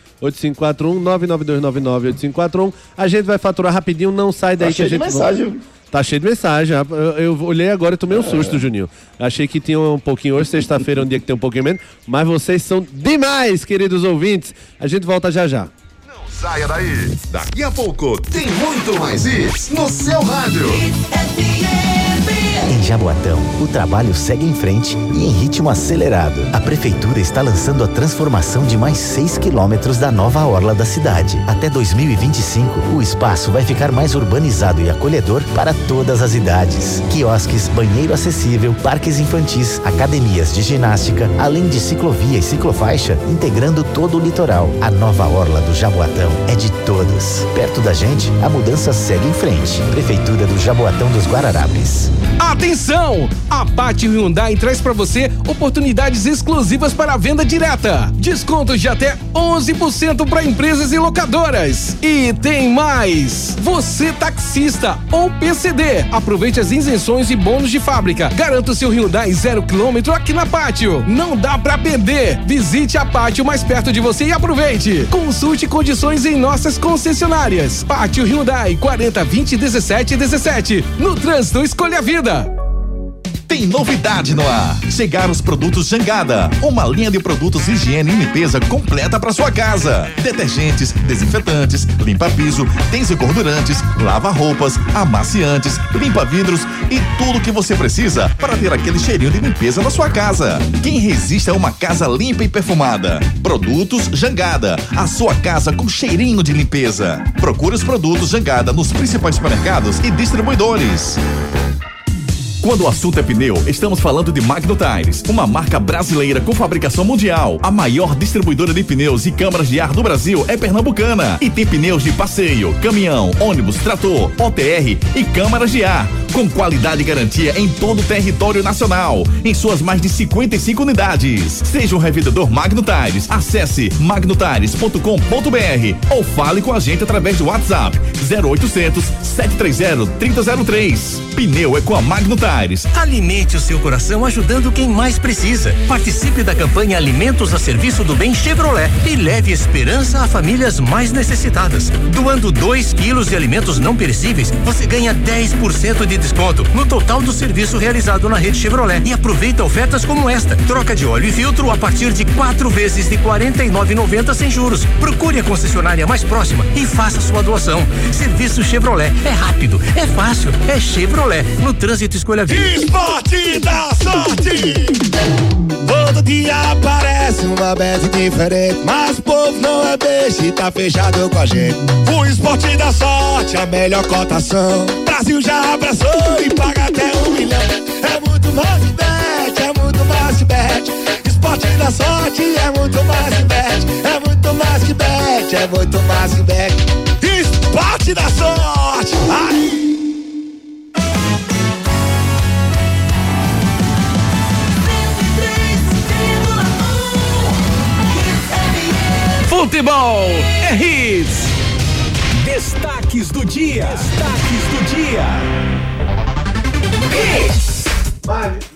99299-8541. A gente vai faturar rapidinho, não sai daí Tá que a gente. mensagem. Tá cheio de mensagem. Eu, eu olhei agora e tomei um susto, Juninho. Achei que tinha um pouquinho hoje, sexta-feira é um dia que tem um pouquinho menos, mas vocês são demais, queridos ouvintes. A gente volta já já. Saia daí. Daqui a pouco tem muito mais isso no seu rádio. Em Jaboatão, o trabalho segue em frente e em ritmo acelerado. A prefeitura está lançando a transformação de mais 6 quilômetros da nova orla da cidade. Até 2025, o espaço vai ficar mais urbanizado e acolhedor para todas as idades. Quiosques, banheiro acessível, parques infantis, academias de ginástica, além de ciclovia e ciclofaixa, integrando todo o litoral. A nova orla do Jaboatão é de todos. Perto da gente, a mudança segue em frente. Prefeitura do Jaboatão dos Guararapes. Atenção! A Pátio Hyundai traz para você oportunidades exclusivas para a venda direta. Descontos de até 11% para empresas e locadoras. E tem mais! Você taxista ou PCD, aproveite as isenções e bônus de fábrica. Garanta o seu Hyundai zero quilômetro aqui na Pátio. Não dá para perder. Visite a Pátio mais perto de você e aproveite. Consulte condições em nossas concessionárias. Pátio Hyundai 40 20 17 17. No trânsito escolha vida. Tem novidade no ar. Chegaram os produtos Jangada, uma linha de produtos higiene e limpeza completa para sua casa. Detergentes, desinfetantes, limpa-piso, desengordurantes, lava-roupas, amaciantes, limpa-vidros e tudo que você precisa para ter aquele cheirinho de limpeza na sua casa. Quem resiste a uma casa limpa e perfumada? Produtos Jangada, a sua casa com cheirinho de limpeza. Procure os produtos Jangada nos principais supermercados e distribuidores. Quando o assunto é pneu, estamos falando de Magno Tires, uma marca brasileira com fabricação mundial. A maior distribuidora de pneus e câmaras de ar do Brasil é pernambucana e tem pneus de passeio, caminhão, ônibus, trator, OTR e câmaras de ar, com qualidade e garantia em todo o território nacional, em suas mais de 55 unidades. Seja um revendedor Magno Tires, acesse magnotires.com.br ou fale com a gente através do WhatsApp 0800 730 3003. Pneu é com a Magno Tires. Alimente o seu coração ajudando quem mais precisa. Participe da campanha Alimentos a Serviço do Bem Chevrolet e leve esperança a famílias mais necessitadas. Doando 2 quilos de alimentos não perecíveis, você ganha 10% de desconto no total do serviço realizado na rede Chevrolet. E aproveita ofertas como esta: troca de óleo e filtro a partir de quatro vezes de R$ 49,90 sem juros. Procure a concessionária mais próxima e faça sua doação. Serviço Chevrolet é rápido, é fácil, é Chevrolet. No trânsito escolha vida. Esporte da sorte! Dia aparece uma bet diferente, mas o povo não é beijo e tá fechado com a gente. O esporte da sorte, a melhor cotação. Brasil já abraçou e paga até um milhão. É muito mais que bet, é muito mais que bet. Esporte da sorte é muito mais que bet, é muito mais que bet, é muito mais que bet. Esporte da sorte! Ai! Futebol é hits. Destaques do dia. Destaques do dia.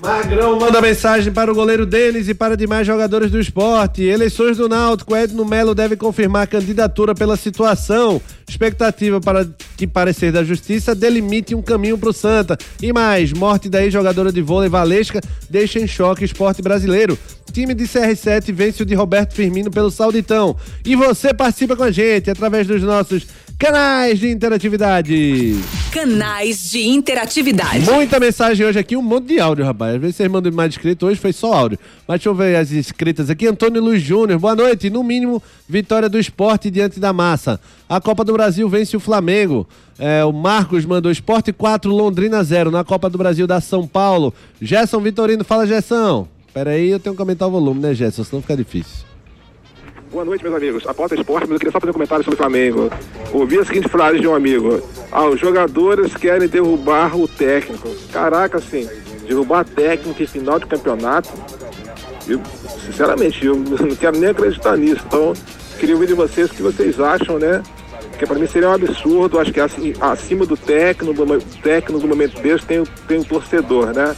Magrão manda mensagem para o goleiro Denis e para demais jogadores do esporte. Eleições do Náutico, Edno Melo deve confirmar candidatura pela situação. Expectativa para que parecer da justiça delimite um caminho para o Santa. E mais, morte da ex-jogadora de vôlei Valesca deixa em choque o esporte brasileiro. Time de CR7 vence o de Roberto Firmino pelo Sauditão. E você participa com a gente através dos nossos canais de interatividade. Canais de interatividade. Muita mensagem hoje aqui, um monte de áudio, rapaz. Às vezes vocês mandam mais escrito, hoje foi só áudio. Mas deixa eu ver as escritas aqui. Antônio Luiz Júnior, boa noite. No mínimo, vitória do esporte diante da massa. A Copa do Brasil vence o Flamengo. É, o Marcos mandou esporte 4, Londrina 0. Na Copa do Brasil da São Paulo. Gerson Vitorino, fala Gerson. Pera aí, eu tenho que aumentar o volume, né, Gerson? Senão fica difícil. Boa noite, meus amigos. Após esporte, mas eu queria só fazer um comentário sobre o Flamengo. Ouvi a seguinte frase de um amigo: ah, os jogadores querem derrubar o técnico. Caraca, assim, derrubar técnico em final de campeonato. Eu, sinceramente, eu [laughs] não quero nem acreditar nisso. Então, queria ouvir de vocês o que vocês acham, né? Porque para mim seria um absurdo. Acho que assim, acima do técnico, do técnico do momento desse, tem, tem um torcedor, né?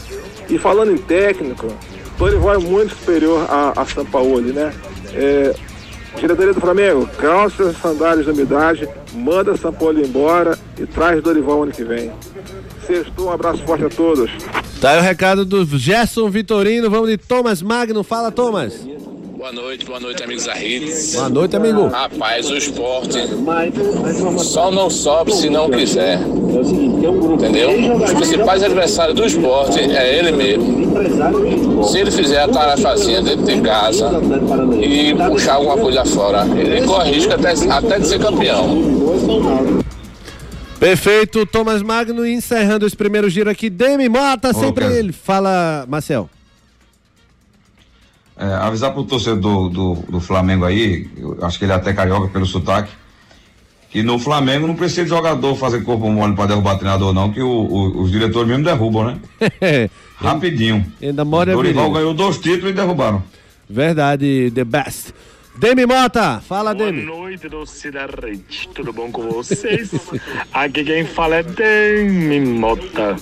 E falando em técnico, Dorival é muito superior a, a Sampaoli, né? É, Diretoria do Flamengo, calça as sandálias da umidade, manda São Paulo embora e traz Dorival ano que vem. Sextou, um abraço forte a todos. Tá aí o recado do Gerson Vitorino, vamos de Thomas Magno. Fala, Thomas. Boa noite, boa noite, amigos da Redes. Boa noite, amigo. Rapaz, o esporte só não sobe se não quiser. Entendeu? Os principais adversários do esporte é ele mesmo. Se ele fizer a tarefazinha dentro de casa e puxar alguma coisa fora, ele corre risco até, até de ser campeão. Perfeito, Thomas Magno encerrando esse primeiro giro aqui. Demi Mota, sempre ele. Fala, Marcel. É, avisar pro torcedor do, do, do Flamengo aí, eu acho que ele é até carioca pelo sotaque, que no Flamengo não precisa de jogador fazer corpo mole pra derrubar treinador, não, que o- o- os diretores mesmo derrubam, né? [laughs] Rapidinho. Ainda mora Dorival ganhou dois títulos e derrubaram. Verdade, the best. Demi Mota, fala, Boa Demi. noite, doce da rede. Tudo bom com vocês? Aqui quem fala é Demi Mota.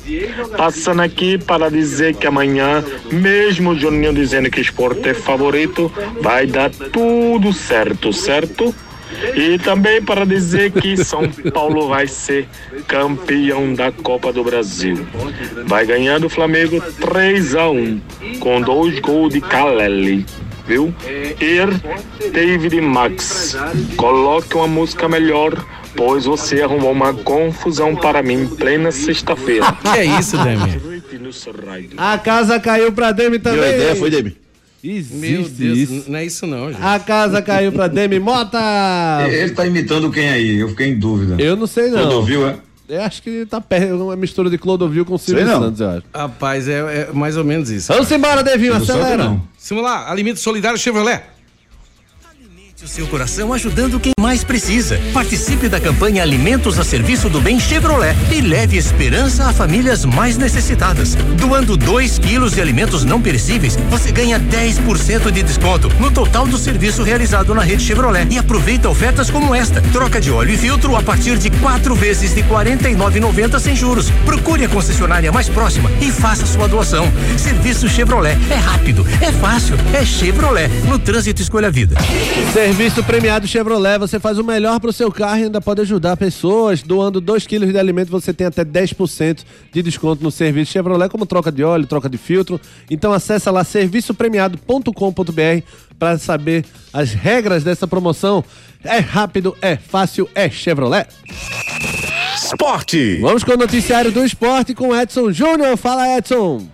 Passando aqui para dizer que amanhã, mesmo o Juninho dizendo que o esporte é favorito, vai dar tudo certo, certo? E também para dizer que São Paulo vai ser campeão da Copa do Brasil. Vai ganhando o Flamengo 3 a 1 com dois gols de Caleli. Viu? Ir David Max, coloque uma música melhor, pois você arrumou uma confusão para mim em plena sexta-feira. [laughs] Que é isso, Demi? A casa caiu pra Demi também. Deu a ideia, foi Demi. Existe Meu Deus, isso. não é isso não, gente. A casa caiu pra Demi Mota. Ele tá imitando quem aí? Eu fiquei em dúvida. Eu não sei não. Clodovil, é? Eu acho que tá perto, uma mistura de Clodovil com Silvio Sei não. Santos, eu acho. Rapaz, é, é mais ou menos isso. Vamos embora, Devinho, acelera. Vamos lá, Alimento Solidário Chevrolet. O seu coração ajudando quem mais precisa. Participe da campanha Alimentos a Serviço do Bem Chevrolet e leve esperança a famílias mais necessitadas. Doando 2 quilos de alimentos não perecíveis, você ganha 10% de desconto no total do serviço realizado na rede Chevrolet. E aproveita ofertas como esta: troca de óleo e filtro a partir de quatro vezes de R$ 49,90 sem juros. Procure a concessionária mais próxima e faça sua doação. Serviço Chevrolet é rápido, é fácil, é Chevrolet. No trânsito escolha vida. Serviço premiado Chevrolet, você faz o melhor pro seu carro e ainda pode ajudar pessoas. Doando 2 quilos de alimento, você tem até 10% de desconto no serviço Chevrolet, como troca de óleo, troca de filtro. Então acessa lá serviçopremiado.com.br para saber as regras dessa promoção. É rápido, é fácil, é Chevrolet. Esporte. Vamos com o noticiário do esporte com Edson Júnior. Fala, Edson.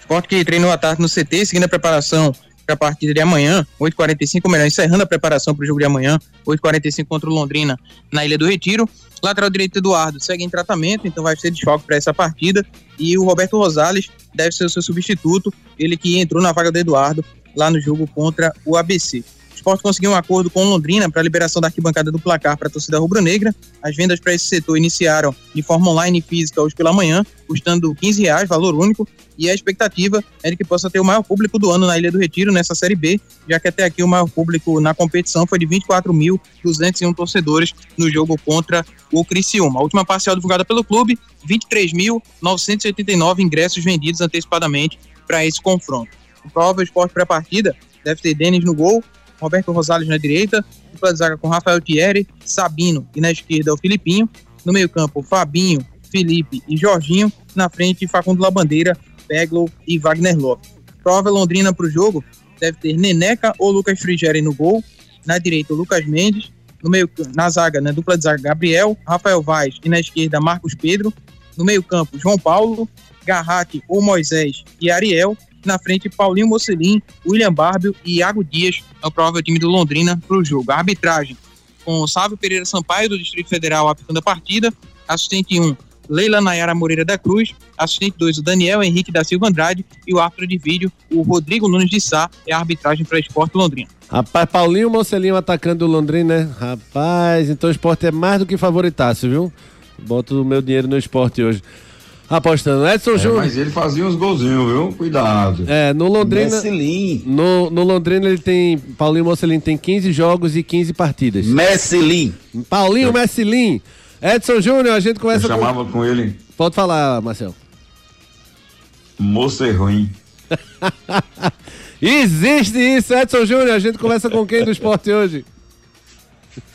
Esporte que treinou à tarde no CT, seguindo a preparação para a partida de amanhã, 8h45, melhor, encerrando a preparação para o jogo de amanhã, 8h45 contra o Londrina na Ilha do Retiro. Lateral direito Eduardo segue em tratamento, então vai ser desfalque para essa partida. E o Roberto Rosales deve ser o seu substituto, ele que entrou na vaga do Eduardo lá no jogo contra o ABC. Esporte conseguiu um acordo com Londrina para a liberação da arquibancada do placar para a torcida rubro-negra. As vendas para esse setor iniciaram de forma online e física hoje pela manhã, custando 15 reais, valor único, e a expectativa é de que possa ter o maior público do ano na Ilha do Retiro, nessa Série B, já que até aqui o maior público na competição foi de 24.201 torcedores no jogo contra o Criciúma. A última parcial divulgada pelo clube, 23.989 ingressos vendidos antecipadamente para esse confronto. O provável esporte para a partida deve ter Denis no gol, Roberto Rosales na direita, dupla de zaga com Rafael Thierry, Sabino e na esquerda o Filipinho, no meio-campo Fabinho, Felipe e Jorginho, na frente Facundo Labandeira, Peglow e Wagner Lopes. Prova Londrina para o jogo deve ter Neneca ou Lucas Frigeri no gol, na direita o Lucas Mendes, No meio, na zaga, né, dupla de zaga, Gabriel, Rafael Vaz e na esquerda, Marcos Pedro. No meio campo, João Paulo, Garraque ou Moisés e Ariel. Na frente, Paulinho Mocelin, William Barbio e Iago Dias, é o provável time do Londrina para o jogo. A arbitragem, com Sávio Pereira Sampaio, do Distrito Federal, apitando a partida. Assistente 1, Leila Nayara Moreira da Cruz. Assistente 2, o Daniel Henrique da Silva Andrade. E o árbitro de vídeo, o Rodrigo Nunes de Sá, é a arbitragem para Esporte Londrina. Rapaz, Paulinho Mocelinho atacando o Londrina, né? Rapaz, então o esporte é mais do que favoritaço, viu? Boto o meu dinheiro no esporte hoje. Apostando. Edson É, Júnior. mas ele fazia uns golzinhos, viu? Cuidado. É, no Londrina. Messilin. No, no Londrina ele tem. Paulinho Mocelin tem 15 jogos e 15 partidas. Messilin. Paulinho Messilin. Edson Júnior, a gente Eu começa com. chamava com ele Pode falar, Marcel. moço ruim. [laughs] Existe isso, Edson Júnior. A gente começa com quem do esporte hoje?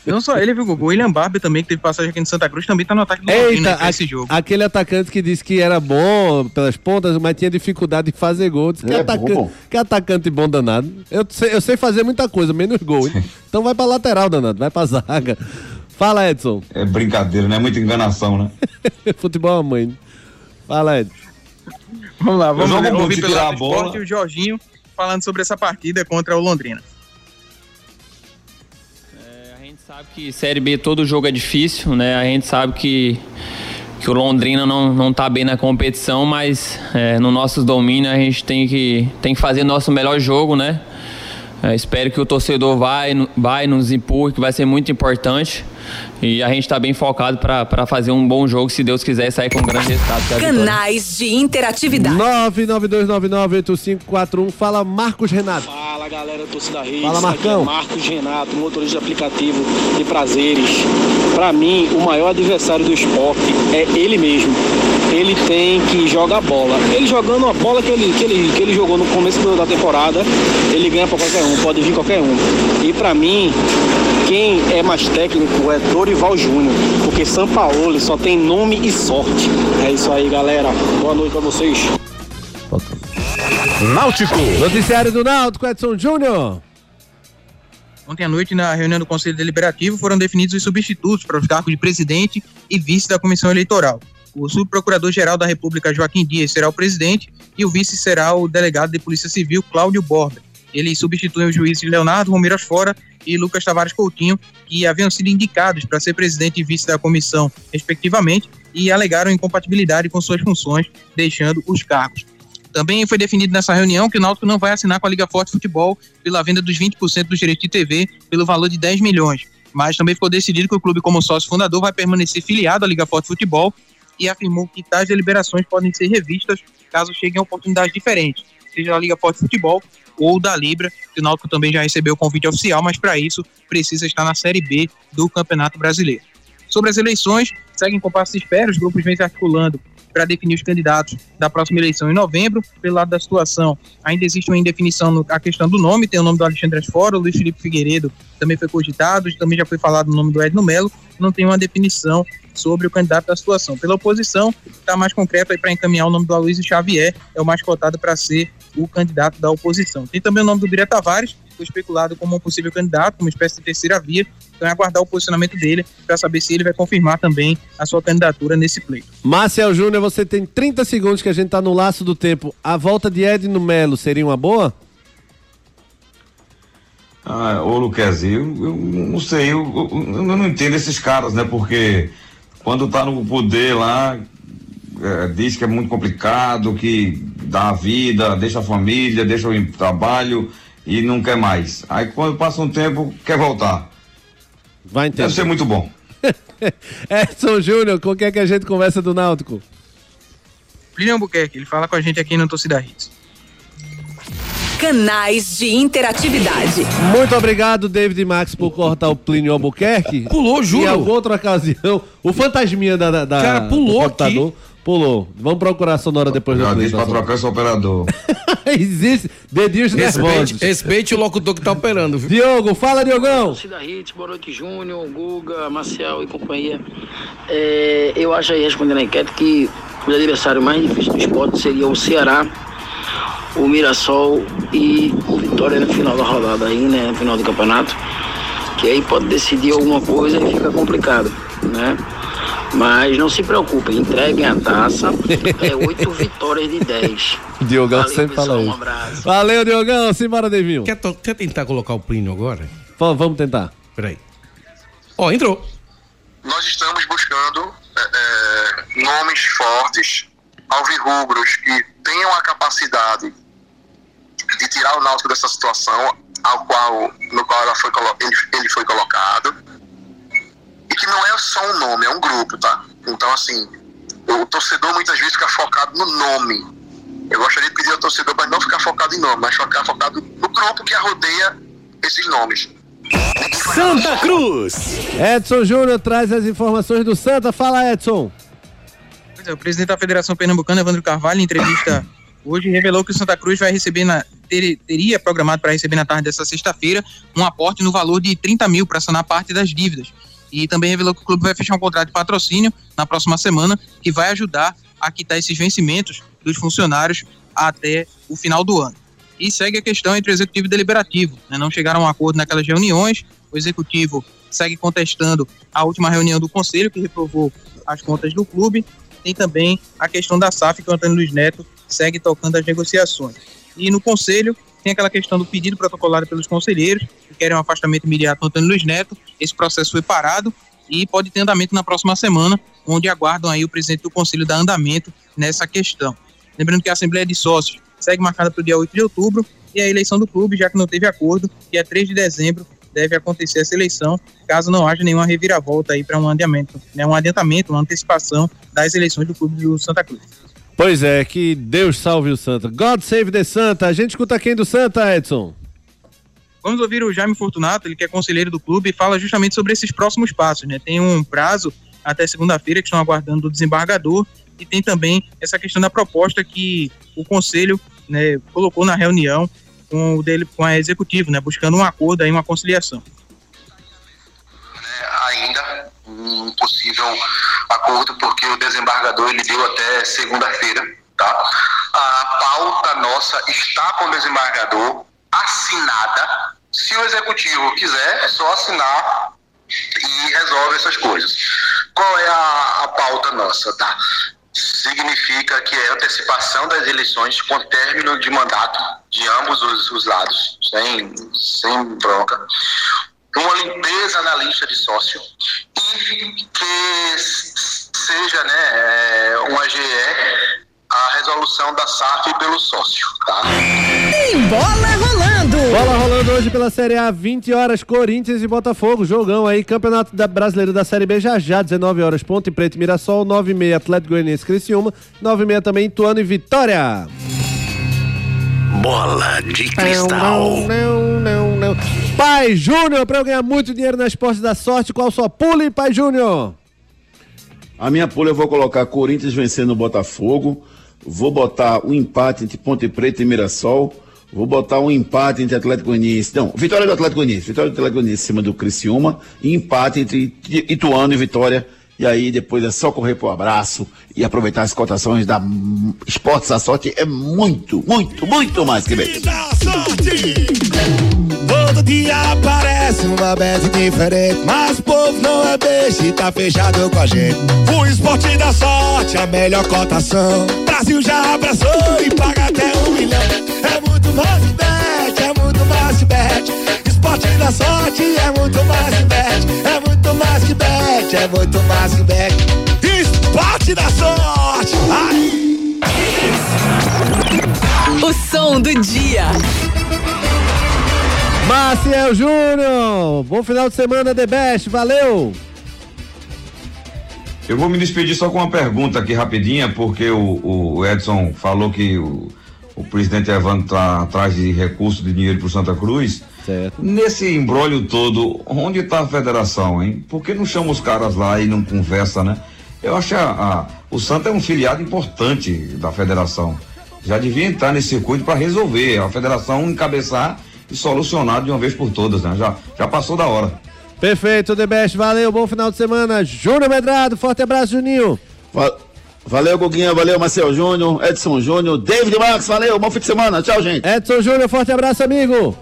Não só ele, viu, Gugu? O William Barbie também, que teve passagem aqui no Santa Cruz, também tá no ataque do Londrina Eita, né, pra a- esse jogo. aquele atacante que disse que era bom pelas pontas, mas tinha dificuldade de fazer gol. Disse que, É atacante, bom. que atacante bom danado. Eu sei, eu sei fazer muita coisa, menos gol. hein? [laughs] Então vai pra lateral, danado, vai pra zaga. Fala, Edson. É brincadeira, não é muita enganação, né? [laughs] Futebol é mãe. Fala, Edson. Vamos lá, vamos bom ouvir de pelo tirar lado a do bola. esporte e o Jorginho falando sobre essa partida contra o Londrina. A gente sabe que Série B todo jogo é difícil, né? A gente sabe que, que o Londrina não, não tá bem na competição, mas é, no nossos domínios a gente tem que, tem que fazer nosso melhor jogo, né? É, espero que o torcedor vai, vai nos empurre, que vai ser muito importante. E a gente está bem focado para fazer um bom jogo, se Deus quiser, sair com um grande resultado. Canais de interatividade. 992998541. Fala, Marcos Renato. Fala galera do Torcida Reis, Fala, Marcão. é Marcos Renato, motorista de aplicativo de prazeres. Pra mim, o maior adversário do esporte é ele mesmo. Ele tem que jogar bola. Ele jogando a bola que ele, que ele, que ele jogou no começo da temporada, ele ganha pra qualquer um, pode vir qualquer um. E pra mim, quem é mais técnico é Dorival Júnior, porque São Paulo só tem nome e sorte. É isso aí, galera. Boa noite pra vocês. Náutico. Noticiário do Náutico, Edson Júnior. Ontem à noite, na reunião do Conselho Deliberativo, foram definidos os substitutos para os cargos de presidente e vice da Comissão Eleitoral. O subprocurador-geral da República, Joaquim Dias, será o presidente e o vice será o delegado de Polícia Civil, Cláudio Borba. Eles substituem os juízes Leonardo Romeiras Fora e Lucas Tavares Coutinho, que haviam sido indicados para ser presidente e vice da comissão, respectivamente, e alegaram incompatibilidade com suas funções, deixando os cargos. Também foi definido nessa reunião que o Náutico não vai assinar com a Liga Forte Futebol pela venda dos 20% dos direitos de TV pelo valor de 10 milhões. Mas também ficou decidido que o clube, como sócio fundador, vai permanecer filiado à Liga Forte Futebol e afirmou que tais deliberações podem ser revistas caso cheguem a oportunidades diferentes, seja da Liga Forte Futebol ou da Libra, que o Náutico também já recebeu o convite oficial, mas para isso precisa estar na Série B do Campeonato Brasileiro. Sobre as eleições, seguem com passo de espera, os grupos vêm se articulando para definir os candidatos da próxima eleição em novembro. Pelo lado da situação, ainda existe uma indefinição no- a questão do nome, tem o nome do Alexandre Asfora, o Luiz Felipe Figueiredo também foi cogitado, também já foi falado o nome do Edno Melo, não tem uma definição sobre o candidato da situação. Pela oposição, está mais concreto aí para encaminhar o nome do Aloysio Xavier, é o mais cotado para ser o candidato da oposição. Tem também o nome do Bira Tavares, foi especulado como um possível candidato, uma espécie de terceira via, então é aguardar o posicionamento dele para saber se ele vai confirmar também a sua candidatura nesse pleito. Marcel Júnior, você tem 30 segundos que a gente tá no laço do tempo. A volta de Edno Melo seria uma boa? Ah, ô Luquezinho, eu, eu não sei, eu, eu- eu não entendo esses caras, né? Porque quando tá no poder lá, é, diz que é muito complicado, que dá a vida, deixa a família, deixa o trabalho e não quer mais. Aí quando passa um tempo, quer voltar. Vai entender. Deve ser muito bom. [laughs] Edson Júnior, com quem é que a gente conversa do Náutico? Plínio Albuquerque, ele fala com a gente aqui no Torcida Hits. Canais de interatividade. Muito obrigado, David Max, por cortar o Plínio Albuquerque. [laughs] Pulou, juro. Em alguma outra ocasião, o fantasminha da, da, da- Cara, pulou do computador pulou. Vamos procurar a sonora depois Já do disse pra trocar esse operador. [laughs] [laughs] Existe dedinhos Respeite, nervosos. respeite o locutor que tá operando, viu? Diogo, fala, Diogão. Torcida Hits, boa noite, Júnior, Guga, Marcial e companhia. É, eu acho aí, respondendo a enquete, que o adversário mais difícil do esporte seria o Ceará, o Mirassol e o Vitória no final da rodada aí, né? No final do campeonato. que aí pode decidir alguma coisa e fica complicado, né? Mas não se preocupem, entreguem a taça, é oito [laughs] vitórias de 10. Diogão Valeu, sempre fala pessoal, um isso. abraço. Valeu, Diogão. Simbora, Devinho. Quer, quer tentar colocar o Plínio agora? vamos tentar. Peraí. Ó, entrou. Nós estamos buscando é, é, nomes fortes, alvirrubros, que tenham a capacidade de tirar o Náutico dessa situação ao qual, no qual ela foi, ele, ele foi colocado. E que não é só um nome, é um grupo, tá? Então, assim, o torcedor muitas vezes fica focado no nome. Eu gostaria de pedir ao torcedor para não ficar focado em nome, mas ficar focado no grupo que arrodeia esses nomes. Santa Cruz. Edson Júnior traz as informações do Santa. Fala, Edson. Pois é, o presidente da Federação Pernambucana, Evandro Carvalho, em entrevista [coughs] hoje, revelou que o Santa Cruz vai receber, na, ter- teria programado para receber na tarde dessa sexta-feira um aporte no valor de 30 mil para sanar parte das dívidas. E também revelou que o clube vai fechar um contrato de patrocínio na próxima semana, que vai ajudar a quitar esses vencimentos dos funcionários até o final do ano. E segue a questão entre o executivo e o deliberativo. né? Não chegaram a um acordo naquelas reuniões. O executivo segue contestando a última reunião do conselho, que reprovou as contas do clube. Tem também a questão da SAF, que o Antônio Luiz Neto segue tocando as negociações. E no conselho, tem aquela questão do pedido protocolado pelos conselheiros, querem um afastamento imediato do Antônio Luiz Neto. Esse processo foi parado e pode ter andamento na próxima semana, onde aguardam aí o presidente do conselho dar andamento nessa questão. Lembrando que a Assembleia de Sócios segue marcada para o dia 8 de outubro e a eleição do clube, já que não teve acordo, dia 3 de dezembro deve acontecer essa eleição, caso não haja nenhuma reviravolta aí para um adiamento, né, um adiantamento, uma antecipação das eleições do clube do Santa Cruz. Pois é, que Deus salve o Santa. God save the Santa. A gente escuta quem do Santa, Edson? Vamos ouvir o Jaime Fortunato, ele que é conselheiro do clube, e fala justamente sobre esses próximos passos. Né? Tem um prazo até segunda-feira que estão aguardando do desembargador e tem também essa questão da proposta que o conselho né, colocou na reunião com o dele com a executivo, né, buscando um acordo aí, uma conciliação. ainda um possível acordo, porque o desembargador ele deu até segunda-feira, tá? A pauta nossa está com o desembargador assinada. Se o executivo quiser, é só assinar e resolve essas coisas. Qual é a, a pauta nossa, tá? Significa que é antecipação das eleições com término de mandato de ambos os, os lados, sem, sem bronca uma limpeza na lista de sócio e que seja né, é, uma GE a resolução da SAF pelo sócio, tá? Tem bola rolando. Bola rolando hoje pela Série A, 20 horas, Corinthians e Botafogo. Jogão aí, Campeonato da Brasileiro da Série B já já, 19 horas, Ponte Preta e Mirassol, 9 e meia, Atlético Goianiense Criciúma, 9 e meia também, Ituano e Vitória. Bola de Não, não, não, não. Pai Júnior, pra eu ganhar muito dinheiro nas postas da sorte, qual sua pule, Pai Júnior? A minha pula eu vou colocar Corinthians vencendo o Botafogo. Vou botar o empate entre Ponte Preta e Mirassol. Vou botar um empate entre Atlético Goianiense. Não, vitória do Atlético Goianiense. Vitória do Atlético Goianiense em cima do Criciúma. E empate entre Ituano e Vitória. E aí depois é só correr pro abraço e aproveitar as cotações da Esportes da Sorte. É muito, muito, muito mais que bem. Todo dia aparece uma bet diferente, mas o povo não é beijo e tá fechado com a gente. O esporte da sorte, a melhor cotação. Brasil já abraçou e paga até um milhão. É muito mais bet, é muito mais bet. Esporte da sorte é muito mais bet, é muito mais que bet, é muito mais que bet. Esporte da sorte, ai! O som do dia. Maciel Júnior, bom final de semana, The Best, valeu! Eu vou me despedir só com uma pergunta aqui rapidinha, porque o, o Edson falou que o, o presidente Evandro está atrás de recursos de dinheiro para Santa Cruz. Certo. Nesse embrólio todo, onde está a federação, hein? Por que não chama os caras lá e não conversa, né? Eu acho que a, a- o Santa é um filiado importante da federação. Já devia entrar nesse circuito para resolver, a federação encabeçar e solucionar de uma vez por todas, né? Já, já passou da hora. Perfeito, The Best, valeu, bom final de semana. Júnior Medrado, forte abraço, Juninho. Valeu, Guguinha, valeu, Marcel Júnior, Edson Júnior, David Max, valeu, bom fim de semana, tchau, gente. Edson Júnior, forte abraço, amigo.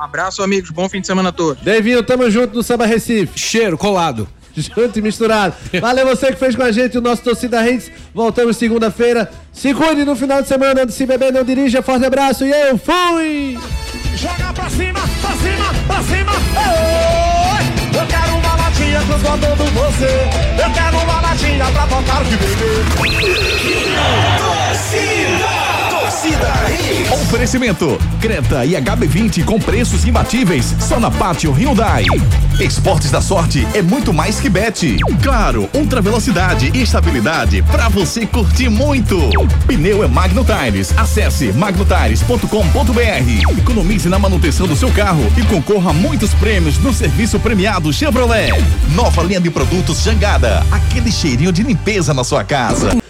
Um abraço, amigos. Bom fim de semana a todos. Devinho, tamo junto no Samba Recife. Cheiro, colado. [laughs] Junto e misturado. Valeu você que fez com a gente o nosso Torcida Hits. Voltamos segunda-feira. Se cuide no final de semana. Se beber, não dirija. Forte abraço e eu fui! Joga pra cima, pra cima, pra cima. Eu quero uma latinha transbordando você. Eu quero uma latinha pra botar o que beber. Torcida! Torcida Hits. Oferecimento: Creta e HB20 com preços imbatíveis só na Pátio Hyundai. Esportes da Sorte é muito mais que bet. Claro, ultra velocidade e estabilidade pra você curtir muito. Pneu é Magno Tires. Acesse magnotires.com.br. Economize na manutenção do seu carro e concorra a muitos prêmios no serviço premiado Chevrolet. Nova linha de produtos Jangada. Aquele cheirinho de limpeza na sua casa.